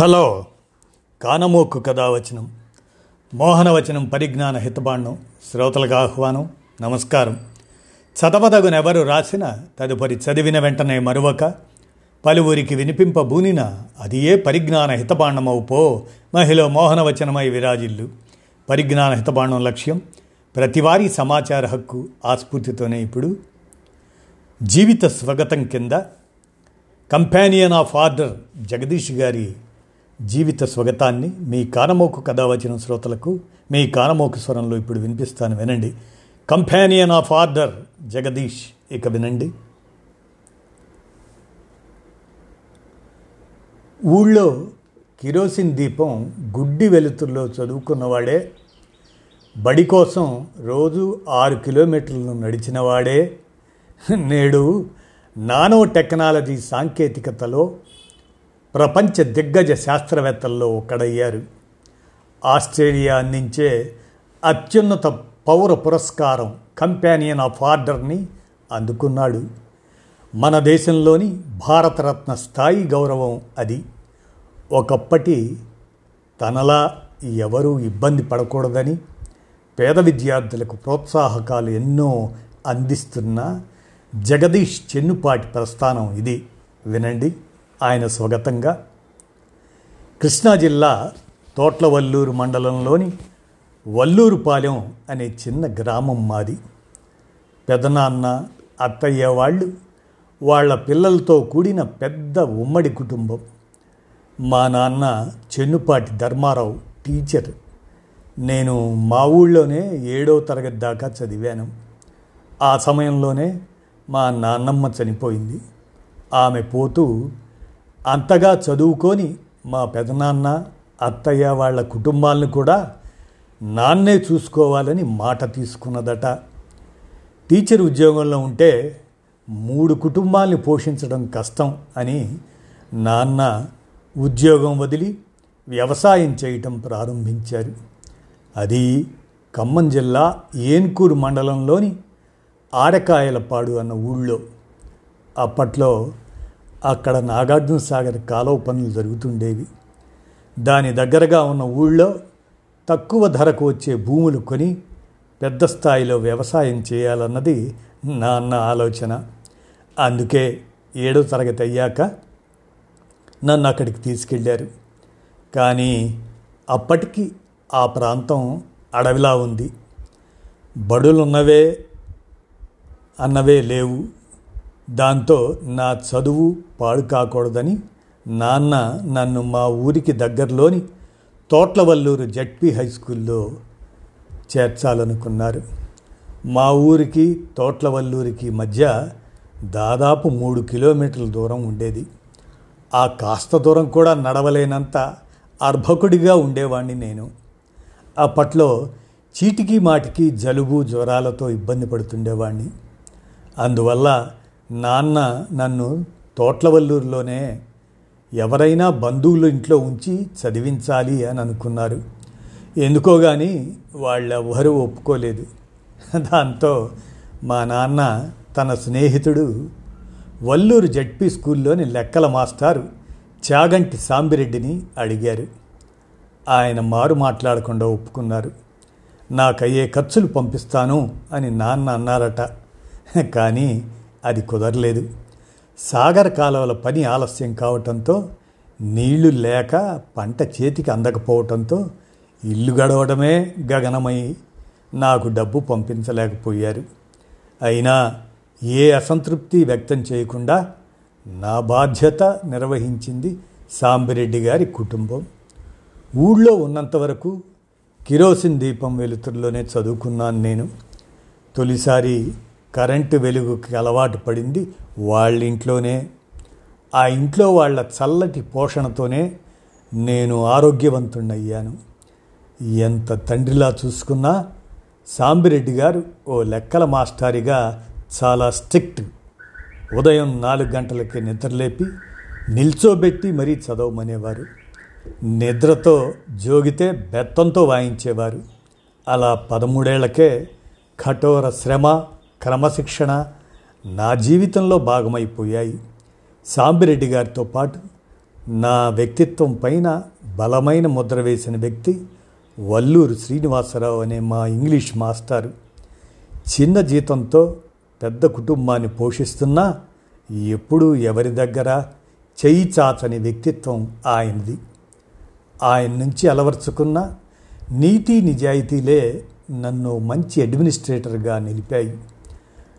Hello. కానమోక్కు కథావచనం. మోహనవచనం పరిజ్ఞాన హితబాండం. శ్రోతలకు ఆహ్వానం. నమస్కారం. చదవదగునెవరు రాసిన తదుపరి చదివిన వెంటనే మరువక పలువురికి వినిపింపబూనిన అది ఏ పరిజ్ఞాన హితబాండమవు పో మహిళ మోహనవచనమై విరాజిల్లు. పరిజ్ఞాన హితబాండం లక్ష్యం ప్రతివారీ సమాచార హక్కు ఆస్ఫూర్తితోనే ఇప్పుడు. జీవిత స్వగతం కింద కంపానియన్ ఆఫ్ ఆర్డర్ జగదీష్ గారి జీవిత స్వగతాన్ని మీ కానమోకు కథ వచ్చిన శ్రోతలకు మీ కానమోకు స్వరంలో ఇప్పుడు వినిపిస్తాను వినండి. కంపానియన్ ఆఫ్ ఆర్డర్ జగదీష్ ఇక వినండి. ఊళ్ళో కిరోసిన్ దీపం గుడ్డి వెలుతుల్లో చదువుకున్నవాడే బడి కోసం రోజు ఆరు కిలోమీటర్లను నడిచినవాడే నేడు నానో టెక్నాలజీ సాంకేతికతలో ప్రపంచ దిగ్గజ శాస్త్రవేత్తల్లో ఒకడయ్యారు. ఆస్ట్రేలియా అందించే అత్యున్నత పౌర పురస్కారం కంపానియన్ ఆఫ్ ఆర్డర్ని అందుకున్నాడు. మన దేశంలోని భారతరత్న స్థాయి గౌరవం అది. ఒకప్పటి తనలా ఎవరూ ఇబ్బంది పడకూడదని పేద విద్యార్థులకు ప్రోత్సాహకాలు ఎన్నో అందిస్తున్న జగదీష్ చెన్నుపాటి ప్రస్థానం ఇది. వినండి. ఆయన స్వగతంగా కృష్ణా జిల్లా తోట్లవల్లూరు మండలంలోని వల్లూరుపాలెం అనే చిన్న గ్రామం మాది. పెదనాన్న అత్తయ్య వాళ్ళు వాళ్ళ పిల్లలతో కూడిన పెద్ద ఉమ్మడి కుటుంబం. మా నాన్న చెన్నుపాటి ధర్మారావు టీచర్. నేను మా ఊళ్ళోనే ఏడో తరగతి దాకా చదివాను. ఆ సమయంలోనే మా నాన్నమ్మ చనిపోయింది. ఆమె పోతూ అంతగా చదువుకొని మా పెదనాన్న అత్తయ్య వాళ్ళ కుటుంబాలను కూడా నాన్నే చూసుకోవాలని మాట తీసుకున్నదట. టీచర్ ఉద్యోగంలో ఉంటే మూడు కుటుంబాల్ని పోషించడం కష్టం అని నాన్న ఉద్యోగం వదిలి వ్యవసాయం చేయటం ప్రారంభించారు. అది ఖమ్మం జిల్లా ఏన్కూరు మండలంలోని ఆడకాయలపాడు అన్న ఊళ్ళో. అప్పట్లో అక్కడ నాగార్జున సాగర్ కాలువ పనులు జరుగుతుండేవి. దాని దగ్గరగా ఉన్న ఊళ్ళో తక్కువ ధరకు వచ్చే భూములు కొని పెద్ద స్థాయిలో వ్యవసాయం చేయాలన్నది నాన్న ఆలోచన. అందుకే ఏడో తరగతి అయ్యాక నన్ను అక్కడికి తీసుకెళ్ళారు కానీ అప్పటికి ఆ ప్రాంతం అడవిలా ఉంది. బడులున్నవే అన్నవే లేవు. దాంతో నా చదువు పాడు కాకూడదని నాన్న నన్ను మా ఊరికి దగ్గరలోని తోట్లవల్లూరు జడ్పీ హై స్కూల్లో చేర్చాలనుకున్నారు. మా ఊరికి తోట్లవల్లూరికి మధ్య దాదాపు మూడు కిలోమీటర్ల దూరం ఉండేది. ఆ కాస్త దూరం కూడా నడవలేనంత అర్భకుడిగా ఉండేవాణ్ణి నేను. అప్పట్లో చీటికి మాటికి జలుబు జ్వరాలతో ఇబ్బంది పడుతుండేవాణ్ణి. అందువల్ల నాన్న నన్ను తోట్లవల్లూరులోనే ఎవరైనా బంధువులు ఇంట్లో ఉంచి చదివించాలి అని అనుకున్నారు. ఎందుకో కానీ వాళ్ళెవ్వరూ ఒప్పుకోలేదు. దాంతో మా నాన్న తన స్నేహితుడు వల్లూరు జడ్పీ స్కూల్లోని లెక్కల మాస్టారు చాగంటి సాంబిరెడ్డిని అడిగారు. ఆయన మారు మాట్లాడకుండా ఒప్పుకున్నారు. నాకయ్యే ఖర్చులు పంపిస్తాను అని నాన్న అన్నారట. కానీ అది కుదరలేదు. సాగర్ కాలువల పని ఆలస్యం కావటంతో నీళ్ళు లేక పంట చేతికి అందకపోవటంతో ఇల్లు గడవడమే గగనమై నాకు డబ్బు పంపించలేకపోయారు. అయినా ఏ అసంతృప్తి వ్యక్తం చేయకుండా నా బాధ్యత నిర్వహించింది సాంబిరెడ్డి గారి కుటుంబం. ఊళ్ళో ఉన్నంతవరకు కిరోసిన్ దీపం వెలుతురులోనే చదువుకున్నాను నేను. తొలిసారి కరెంటు వెలుగుకి అలవాటు పడింది వాళ్ళ ఇంట్లోనే. ఆ ఇంట్లో వాళ్ళ చల్లటి పోషణతోనే నేను ఆరోగ్యవంతుణ్ణయ్యాను ఎంత తండ్రిలా చూసుకున్నా సాంబిరెడ్డి గారు ఓ లెక్కల మాస్టారిగా చాలా స్ట్రిక్ట్. ఉదయం నాలుగు గంటలకి నిద్రలేపి నిల్చోబెట్టి మరీ చదవమనేవారు. నిద్రతో జోగితే బెత్తంతో వాయించేవారు. అలా పదమూడేళ్ళకే కఠోర శ్రమ క్రమశిక్షణ నా జీవితంలో భాగమైపోయాయి. సాంబిరెడ్డి గారితో పాటు నా వ్యక్తిత్వం పైన బలమైన ముద్ర వేసిన వ్యక్తి వల్లూరు శ్రీనివాసరావు అనే మా ఇంగ్లీష్ మాస్టారు. చిన్న జీతంతో పెద్ద కుటుంబాన్ని పోషిస్తున్నా ఎప్పుడూ ఎవరి దగ్గర చెయ్యి చాచని వ్యక్తిత్వం ఆయనది. ఆయన నుంచి అలవర్చుకున్న నీతి నిజాయితీలే నన్ను మంచి అడ్మినిస్ట్రేటర్గా నిలిపాయి.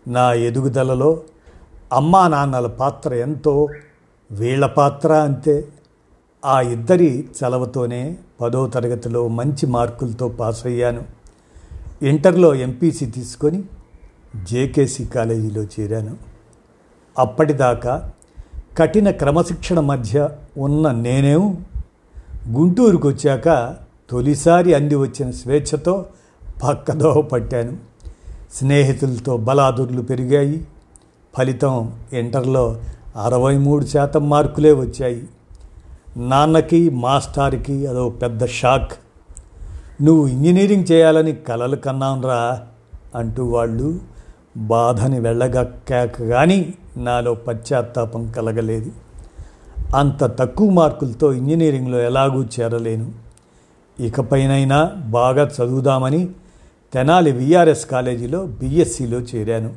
నా ఎదుగుదలలో అమ్మా నాన్నల పాత్ర ఎంతో వీళ్ళ పాత్ర అంతే. ఆ ఇద్దరి చలవతోనే పదో తరగతిలో మంచి మార్కులతో పాస్ అయ్యాను ఇంటర్లో ఎంపీసీ తీసుకొని జేకేసీ కాలేజీలో చేరాను. అప్పటిదాకా కఠిన క్రమశిక్షణ మధ్య ఉన్న నేనేం గుంటూరుకు వచ్చాక తొలిసారి అంది వచ్చిన స్వేచ్ఛతో పక్కదోవ పట్టాను. స్నేహితులతో బలాదుర్లు పెరిగాయి. ఫలితం ఇంటర్లో అరవై మూడు శాతం మార్కులే వచ్చాయి. నాన్నకి మాస్టార్కి అదో పెద్ద షాక్. నువ్వు ఇంజనీరింగ్ చేయాలని కలలు కన్నాంరా అంటూ వాళ్ళు బాధని వెళ్ళగక్కాక కానీ నాలో పశ్చాత్తాపం కలగలేదు. అంత తక్కువ మార్కులతో ఇంజనీరింగ్లో ఎలాగూ చేరలేను. ఇకపైనైనా బాగా చదువుదామని తెనాలి విఆర్ఎస్ కాలేజీలో బీఎస్సీలో చేరాను.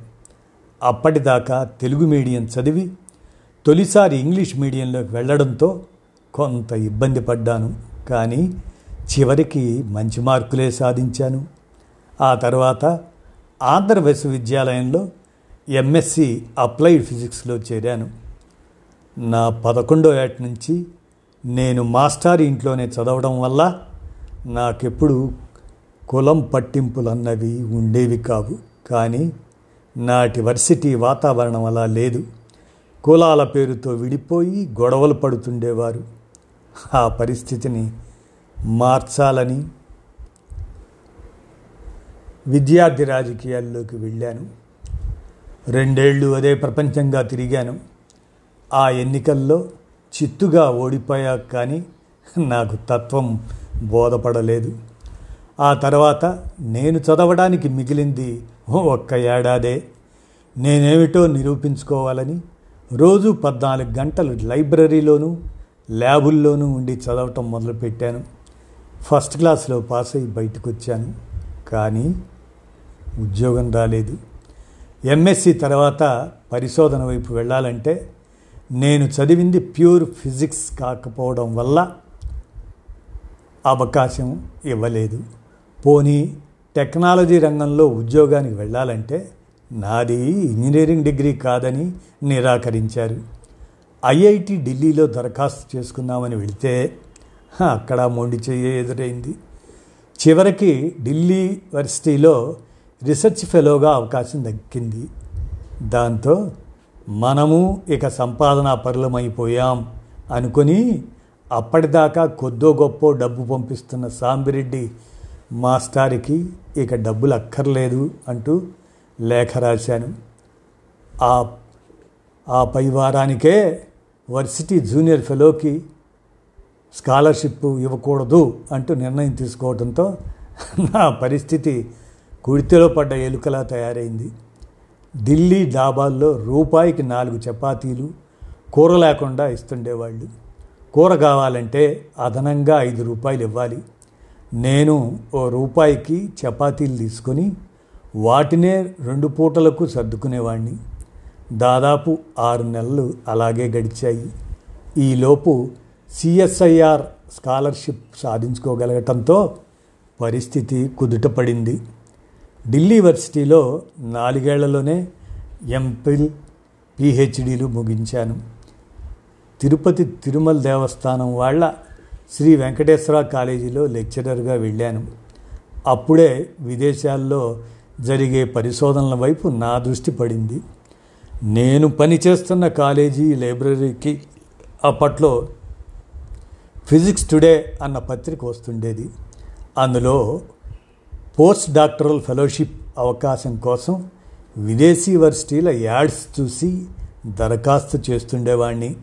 అప్పటిదాకా తెలుగు మీడియం చదివి తొలిసారి ఇంగ్లీష్ మీడియంలోకి వెళ్ళడంతో కొంత ఇబ్బంది పడ్డాను. కానీ చివరికి మంచి మార్కులే సాధించాను. ఆ తర్వాత ఆంధ్ర విశ్వవిద్యాలయంలో ఎంఎస్సి అప్లైడ్ ఫిజిక్స్లో చేరాను. నా పదకొండో ఏట నుంచి నేను మాస్టర్ ఇంట్లోనే చదవడం వల్ల నాకెప్పుడు కులం పట్టింపులు అన్నవి ఉండేవి కావు. కానీ నాటి వర్సిటీ వాతావరణం అలా లేదు. కులాల పేరుతో విడిపోయి గొడవలు పడుతుండేవారు. ఆ పరిస్థితిని మార్చాలని విద్యార్థి రాజకీయాల్లోకి వెళ్ళాను. రెండేళ్ళు అదే ప్రపంచంగా తిరిగాను. ఆ ఎన్నికల్లో చిత్తుగా ఓడిపోయాక కానీ నాకు తత్వం బోధపడలేదు. ఆ తర్వాత నేను చదవడానికి మిగిలింది ఒక్క ఏడాదే. నేనేమిటో నిరూపించుకోవాలని రోజు పద్నాలుగు గంటలు లైబ్రరీలోనూ ల్యాబుల్లోనూ ఉండి చదవటం మొదలుపెట్టాను. ఫస్ట్ క్లాస్లో పాస్ అయ్యి బయటకు వచ్చాను కానీ ఉద్యోగం రాలేదు. ఎంఎస్సి తర్వాత పరిశోధన వైపు వెళ్ళాలంటే నేను చదివింది ప్యూర్ ఫిజిక్స్ కాకపోవడం వల్ల అవకాశం ఇవ్వలేదు. పోనీ టెక్నాలజీ రంగంలో ఉద్యోగానికి వెళ్ళాలంటే నాది ఇంజనీరింగ్ డిగ్రీ కాదని నిరాకరించారు. ఐఐటి ఢిల్లీలో దరఖాస్తు చేసుకుందామని వెళితే అక్కడ మొండి చెయ్యి ఎదురైంది. చివరికి ఢిల్లీ యూనివర్సిటీలో రీసెర్చ్ ఫెలోగా అవకాశం దక్కింది. దాంతో మనము ఇక సంపాదన పరులమైపోయాం అనుకొని అప్పటిదాకా కొద్దో గొప్ప డబ్బు పంపిస్తున్న సాంబిరెడ్డి మాస్టారికి ఇక డబ్బులు అక్కర్లేదు అంటూ లేఖ రాశాను. ఆ ఆ పై వారానికే వర్సిటీ జూనియర్ ఫెలోకి స్కాలర్షిప్ ఇవ్వకూడదు అంటూ నిర్ణయం తీసుకోవడంతో నా పరిస్థితి కుడితిలో పడ్డ ఎలుకలా తయారైంది. ఢిల్లీ డాబాల్లో రూపాయికి నాలుగు చపాతీలు కూర లేకుండా ఇస్తుండేవాళ్ళు. కూర కావాలంటే అదనంగా ఐదు రూపాయలు ఇవ్వాలి. నేను ఓ రూపాయికి చపాతీలు తీసుకొని వాటినే రెండు పూటలకు సర్దుకునేవాడిని దాదాపు ఆరు నెలలు అలాగే గడిచాయి. ఈలోపు సిఎస్ఐఆర్ స్కాలర్షిప్ సాధించుకోగలగటంతో పరిస్థితి కుదుటపడింది. ఢిల్లీ యూనివర్సిటీలో నాలుగేళ్ళలోనే ఎంపిల్ పిహెచ్డీలు ముగించాను. తిరుపతి తిరుమల దేవస్థానం వాళ్ళ శ్రీ వెంకటేశ్వర కాలేజీలో లెక్చరర్గా వెళ్ళాను. అప్పుడే విదేశాల్లో జరిగే పరిశోధనల వైపు నా దృష్టి పడింది. నేను పనిచేస్తున్న కాలేజీ లైబ్రరీకి అప్పట్లో ఫిజిక్స్ టుడే అన్న పత్రిక వస్తుండేది. అందులో పోస్ట్ డాక్టరల్ ఫెలోషిప్ అవకాశం కోసం విదేశీ యూనివర్సిటీల యాడ్స్ చూసి దరఖాస్తు చేస్తుండేవాడిని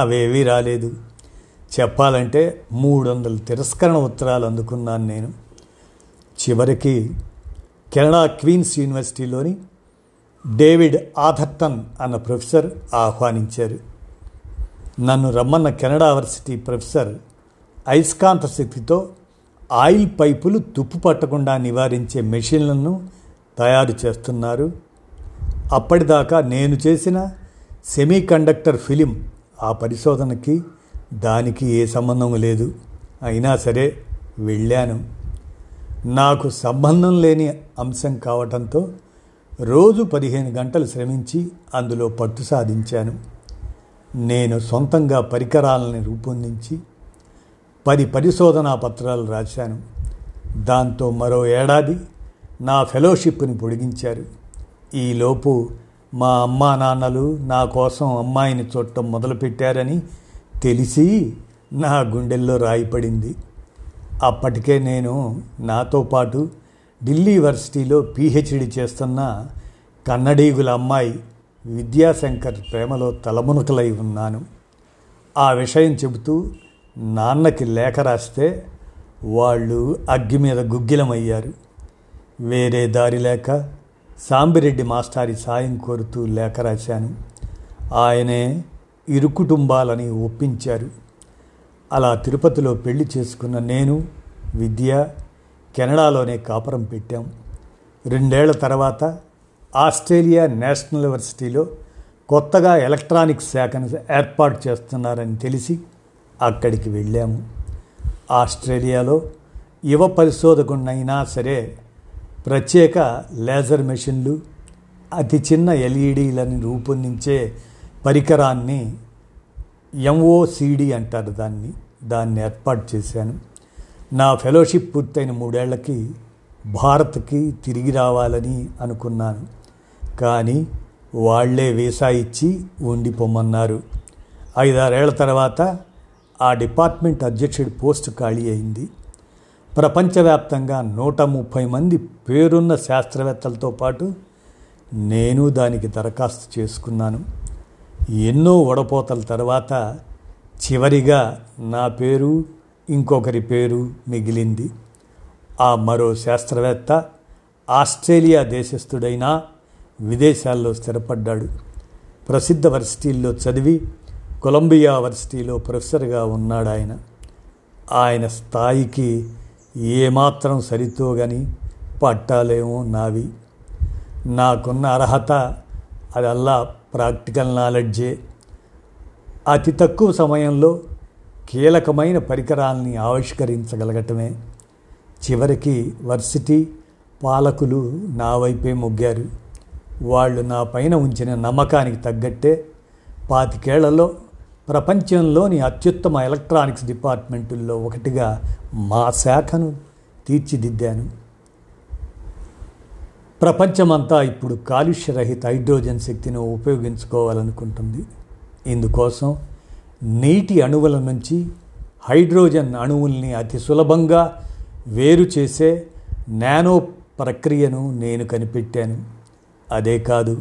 అవేవీ రాలేదు. చెప్పాలంటే మూడు వందల తిరస్కరణ ఉత్తరాలు అందుకున్నాను నేను. చివరికి కెనడా క్వీన్స్ యూనివర్సిటీలోని డేవిడ్ ఆథర్టన్ అన్న ప్రొఫెసర్ ఆహ్వానించారు. నన్ను రమ్మన్న కెనడా యూనివర్సిటీ ప్రొఫెసర్ అయస్కాంత శక్తితో ఆయిల్ పైపులు తుప్పు పట్టకుండా నివారించే మెషిన్లను తయారు చేస్తున్నారు. అప్పటిదాకా నేను చేసిన సెమీ కండక్టర్ ఫిలిం ఆ పరిశోధనకి దానికి ఏ సంబంధం లేదు. అయినా సరే వెళ్ళాను. నాకు సంబంధం లేని అంశం కావటంతో రోజు పదిహేను గంటలు శ్రమించి అందులో పట్టు సాధించాను. నేను సొంతంగా పరికరాలని రూపొందించి పది పరిశోధనా పత్రాలు రాశాను. దాంతో మరో ఏడాది నా ఫెలోషిప్ని పొడిగించారు. ఈలోపు మా అమ్మా నాన్నలు నా కోసం అమ్మాయిని చూడటం మొదలుపెట్టారని తెలిసి నా గుండెల్లో రాయిపడింది అప్పటికే నేను నాతో పాటు ఢిల్లీ యూనివర్సిటీలో పీహెచ్డీ చేస్తున్న కన్నడీగుల అమ్మాయి విద్యాశంకర్ ప్రేమలో తలమునకలై ఉన్నాను. ఆ విషయం చెబుతూ నాన్నకి లేఖ రాస్తే వాళ్ళు అగ్గి మీద గుగ్గిలమయ్యారు. వేరే దారి లేక సాంబిరెడ్డి మాస్టారి సాయం కోరుతూ లేఖ రాశాను. ఆయనే ఇరు కుటుంబాలని ఒప్పించారు. అలా తిరుపతిలో పెళ్ళి చేసుకున్న నేను విద్య కెనడాలోనే కాపురం పెట్టాం. రెండేళ్ళ తర్వాత ఆస్ట్రేలియా నేషనల్ యూనివర్సిటీలో కొత్తగా ఎలక్ట్రానిక్ శాఖను ఏర్పాటు చేస్తున్నారని తెలిసి అక్కడికి వెళ్ళాము. ఆస్ట్రేలియాలో యువ పరిశోధకుడినైనా సరే ప్రత్యేక లేజర్ మెషిన్లు అతి చిన్న ఎల్ఈడీలను రూపొందించే పరికరాన్ని ఎంఓసిడి అంటారు దాన్ని. దాన్ని ఏర్పాటు చేశాను. నా ఫెలోషిప్ పూర్తయిన మూడేళ్ళకి భారత్కి తిరిగి రావాలని అనుకున్నాను. కానీ వాళ్ళే వీసా ఇచ్చి ఉండిపోమన్నారు. ఐదారేళ్ళ తర్వాత ఆ డిపార్ట్మెంట్ అధ్యక్షుడి పోస్టు ఖాళీ అయింది. ప్రపంచవ్యాప్తంగా నూట ముప్పై మంది పేరున్న శాస్త్రవేత్తలతో పాటు నేను దానికి దరఖాస్తు చేసుకున్నాను. ఎన్నో వడపోతల తర్వాత చివరిగా నా పేరు ఇంకొకరి పేరు మిగిలింది. ఆ మరో శాస్త్రవేత్త ఆస్ట్రేలియా దేశస్థుడైన విదేశాల్లో స్థిరపడ్డాడు. ప్రసిద్ధ వర్సిటీల్లో చదివి కొలంబియా వర్సిటీలో ప్రొఫెసర్గా ఉన్నాడు ఆయన ఆయన స్థాయికి ఏమాత్రం సరితోగని పట్టాలేమో నావి. నాకున్న అర్హత అది అల్లా ప్రాక్టికల్ నాలెడ్జే. అతి తక్కువ సమయంలో కీలకమైన పరికరాలని ఆవిష్కరించగలగటమే. చివరికి వర్సిటీ పాలకులు నా వైపే మొగ్గారు. వాళ్ళు నా పైన ఉంచిన నమ్మకానికి తగ్గట్టే పాతికేళ్ళలో ప్రపంచంలోని అత్యుత్తమ ఎలక్ట్రానిక్స్ డిపార్ట్మెంటుల్లో ఒకటిగా మా శాఖను తీర్చిదిద్దాను. ప్రపంచమంతా ఇప్పుడు కాలుష్యరహిత హైడ్రోజన్ శక్తిని ఉపయోగించుకోవాలనుకుంటుంది. ఇందుకోసం నీటి అణువుల నుంచి హైడ్రోజన్ అణువుల్ని అతి సులభంగా వేరు చేసే నానో ప్రక్రియను నేను కనిపెట్టాను. అదే కాదు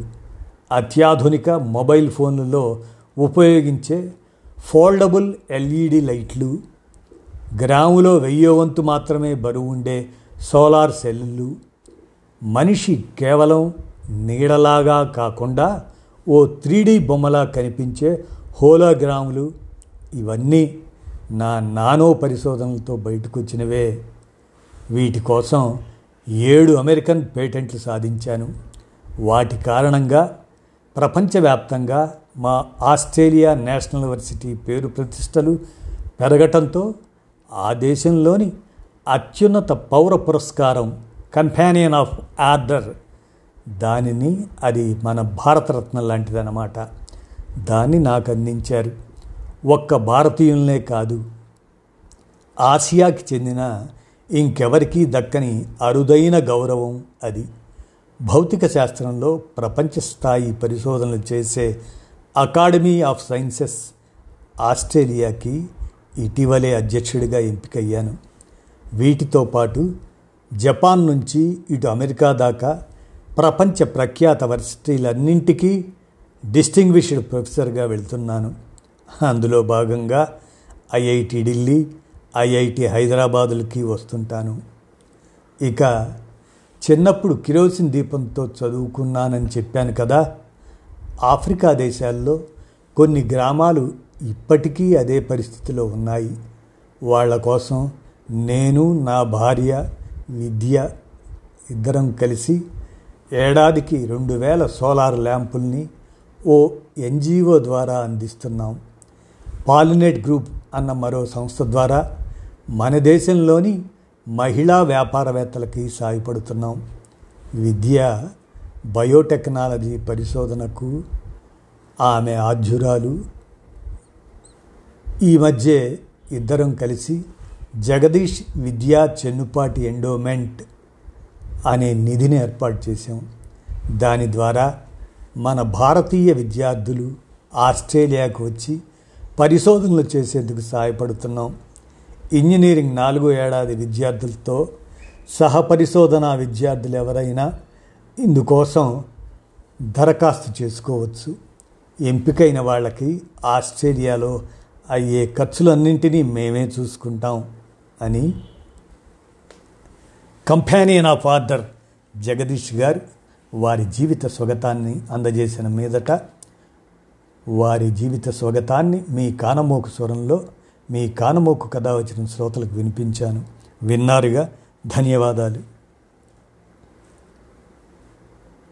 అత్యాధునిక మొబైల్ ఫోన్లలో ఉపయోగించే ఫోల్డబుల్ ఎల్ఈడి లైట్లు గ్రాములో వెయ్యో వంతు మాత్రమే బరువు ఉండే సోలార్ సెల్లు మనిషి కేవలం నీడలాగా కాకుండా ఓ త్రీడీ బొమ్మలా కనిపించే హోలోగ్రాములు ఇవన్నీ నా నానో పరిశోధనలతో బయటకొచ్చినవే. వీటి కోసం ఏడు అమెరికన్ పేటెంట్లు సాధించాను. వాటి కారణంగా ప్రపంచవ్యాప్తంగా మా ఆస్ట్రేలియా నేషనల్ యూనివర్సిటీ పేరు ప్రతిష్టలు పెరగటంతో ఆ దేశంలోని అత్యున్నత పౌర పురస్కారం కంపానియన్ ఆఫ్ ఆర్డర్ దానిని అది మన భారతరత్న లాంటిదన్నమాట. దాన్ని నాకు అందించారు. ఒక్క భారతీయులనే కాదు. ఆసియాకి చెందిన ఇంకెవరికీ దక్కని అరుదైన గౌరవం అది. భౌతిక శాస్త్రంలో ప్రపంచ స్థాయి పరిశోధనలు చేసే అకాడమీ ఆఫ్ సైన్సెస్ ఆస్ట్రేలియాకి ఇటీవలే అధ్యక్షుడిగా ఎంపికయ్యాను. వీటితో పాటు జపాన్ నుంచి ఇటు అమెరికా దాకా ప్రపంచ ప్రఖ్యాత వర్సిటీలన్నింటికీ డిస్టింగ్విష్డ్ ప్రొఫెసర్గా వెళ్తున్నాను. అందులో భాగంగా ఐఐటి ఢిల్లీ ఐఐటి హైదరాబాదులకి వస్తుంటాను. ఇక చిన్నప్పుడు కిరోసిన్ దీపంతో చదువుకున్నానని చెప్పాను కదా. ఆఫ్రికా దేశాల్లో కొన్ని గ్రామాలు ఇప్పటికీ అదే పరిస్థితిలో ఉన్నాయి. వాళ్ళ కోసం నేను నా భార్య విద్య ఇద్దరం కలిసి ఏడాదికి రెండు వేల సోలార్ ల్యాంపుల్ని ఓ ఎన్జిఓ ద్వారా అందిస్తున్నాం. పాలినేట్ గ్రూప్ అన్న మరో సంస్థ ద్వారా మన దేశంలోని మహిళా వ్యాపారవేత్తలకి సాయపడుతున్నాం. విద్య బయోటెక్నాలజీ పరిశోధనకు ఆమె ఆధ్యురాలు. ఈ మధ్య ఇద్దరం కలిసి జగదీష్ విద్యా చెన్నుపాటి ఎండోమెంట్ అనే నిధిని ఏర్పాటు చేశాం. దాని ద్వారా మన భారతీయ విద్యార్థులు ఆస్ట్రేలియాకు వచ్చి పరిశోధనలు చేసేందుకు సహాయపడుతున్నాం. ఇంజనీరింగ్ నాలుగో ఏడాది విద్యార్థులతో సహపరిశోధనా విద్యార్థులు ఎవరైనా ఇందుకోసం దరఖాస్తు చేసుకోవచ్చు. ఎంపికైన వాళ్ళకి ఆస్ట్రేలియాలో అయ్యే ఖర్చులన్నింటినీ మేమే చూసుకుంటాం. అని కంపానియన్ ఆఫ్ ఆర్డర్ జగదీష్ గారు వారి జీవిత స్వగతాన్ని అందజేసిన మీదట వారి జీవిత స్వగతాన్ని మీ కానమోకు స్వరంలో మీ కానమోకు కథ వచ్చిన శ్రోతలకు వినిపించాను. విన్నారుగా ధన్యవాదాలు.